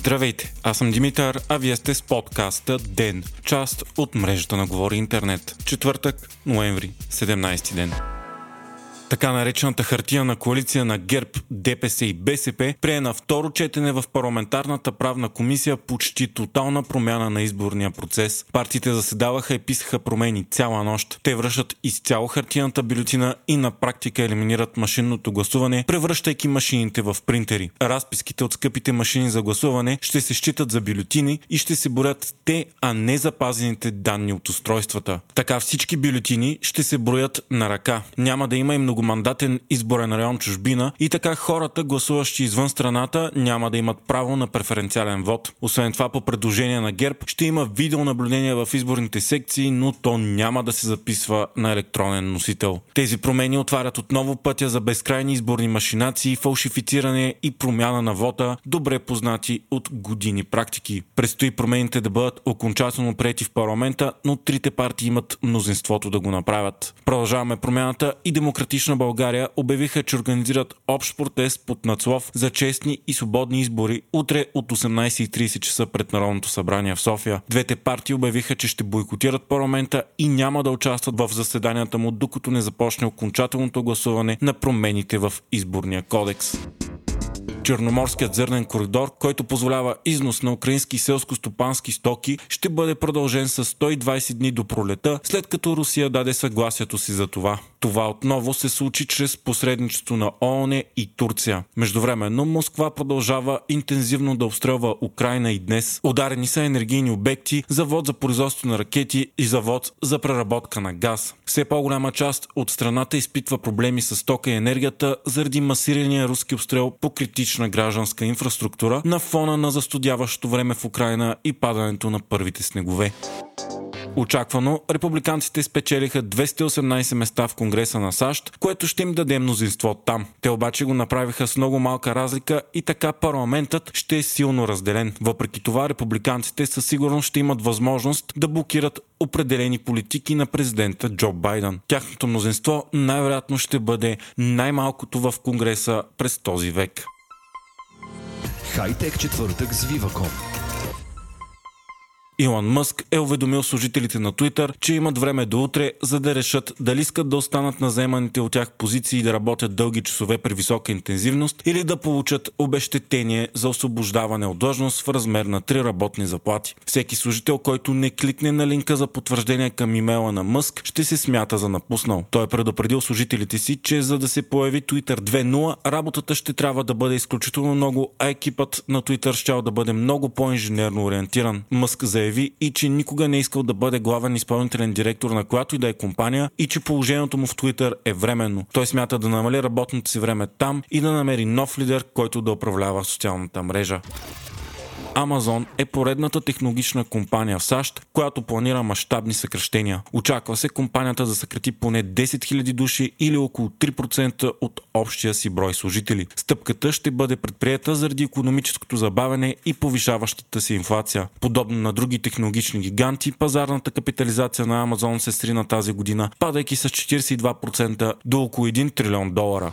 Здравейте, аз съм Димитър, а вие сте с подкаста ДЕН, част от мрежата на Говори Интернет. Четвъртък, ноември, 17 ден. Така наречената хартия на коалиция на ГЕРБ, ДПС и БСП прие на второ четене в парламентарната правна комисия почти тотална промяна на изборния процес. Партиите заседаваха и писаха промени цяла нощ. Те връщат изцяло хартияната бюлетина и на практика елиминират машинното гласуване, превръщайки машините в принтери. Разписките от скъпите машини за гласуване ще се считат за бюлетини и ще се борят те, а не запазените данни от устройствата. Така всички бюлетини ще се броят на ръка. Няма да има и много многомандатен изборен район чужбина и така хората, гласуващи извън страната, няма да имат право на преференциален вод. Освен това, по предложение на ГЕРБ, ще има видеонаблюдение в изборните секции, но то няма да се записва на електронен носител. Тези промени отварят отново пътя за безкрайни изборни машинации, фалшифициране и промяна на вота, добре познати от години практики. Предстои промените да бъдат окончателно прети в парламента, но трите партии имат мнозинството да го направят. Продължаваме промяната и демократична България обявиха, че организират общ протест под надслов за честни и свободни избори утре от 18.30 часа пред Народното събрание в София. Двете партии обявиха, че ще бойкотират парламента и няма да участват в заседанията му, докато не започне окончателното гласуване на промените в изборния кодекс. Черноморският зърнен коридор, който позволява износ на украински селско-стопански стоки, ще бъде продължен с 120 дни до пролета, след като Русия даде съгласието си за това. Това отново се случи чрез посредничество на ООН и Турция. Междувременно Москва продължава интензивно да обстрелва Украина и днес. Ударени са енергийни обекти, завод за производство на ракети и завод за преработка на газ. Все по-голяма част от страната изпитва проблеми с тока и енергията заради масирания руски обстрел по критична гражданска инфраструктура на фона на застудяващото време в Украина и падането на първите снегове. Очаквано, републиканците спечелиха 218 места в Конгреса на САЩ, което ще им даде мнозинство там. Те обаче го направиха с много малка разлика и така парламентът ще е силно разделен. Въпреки това, републиканците със сигурност ще имат възможност да блокират определени политики на президента Джо Байден. Тяхното мнозинство най-вероятно ще бъде най-малкото в Конгреса през този век. Хайтек четвъртък с Viva.com Илон Мъск е уведомил служителите на Twitter, че имат време до утре, за да решат дали искат да останат на заеманите от тях позиции и да работят дълги часове при висока интензивност или да получат обещетение за освобождаване от длъжност в размер на 3 работни заплати. Всеки служител, който не кликне на линка за потвърждение към имейла на Мъск, ще се смята за напуснал. Той е предупредил служителите си, че за да се появи Twitter 2.0, работата ще трябва да бъде изключително много, а екипът на Twitter ще да бъде много по-инженерно ориентиран. Мъск заяви, заяви и че никога не е искал да бъде главен изпълнителен директор на която и да е компания и че положението му в Twitter е временно. Той смята да намали работното си време там и да намери нов лидер, който да управлява социалната мрежа. Amazon е поредната технологична компания в САЩ, която планира мащабни съкръщения. Очаква се компанията да съкрати поне 10 000 души или около 3% от общия си брой служители. Стъпката ще бъде предприета заради економическото забавяне и повишаващата се инфлация. Подобно на други технологични гиганти, пазарната капитализация на Amazon се срина тази година, падайки с 42% до около 1 трилион долара.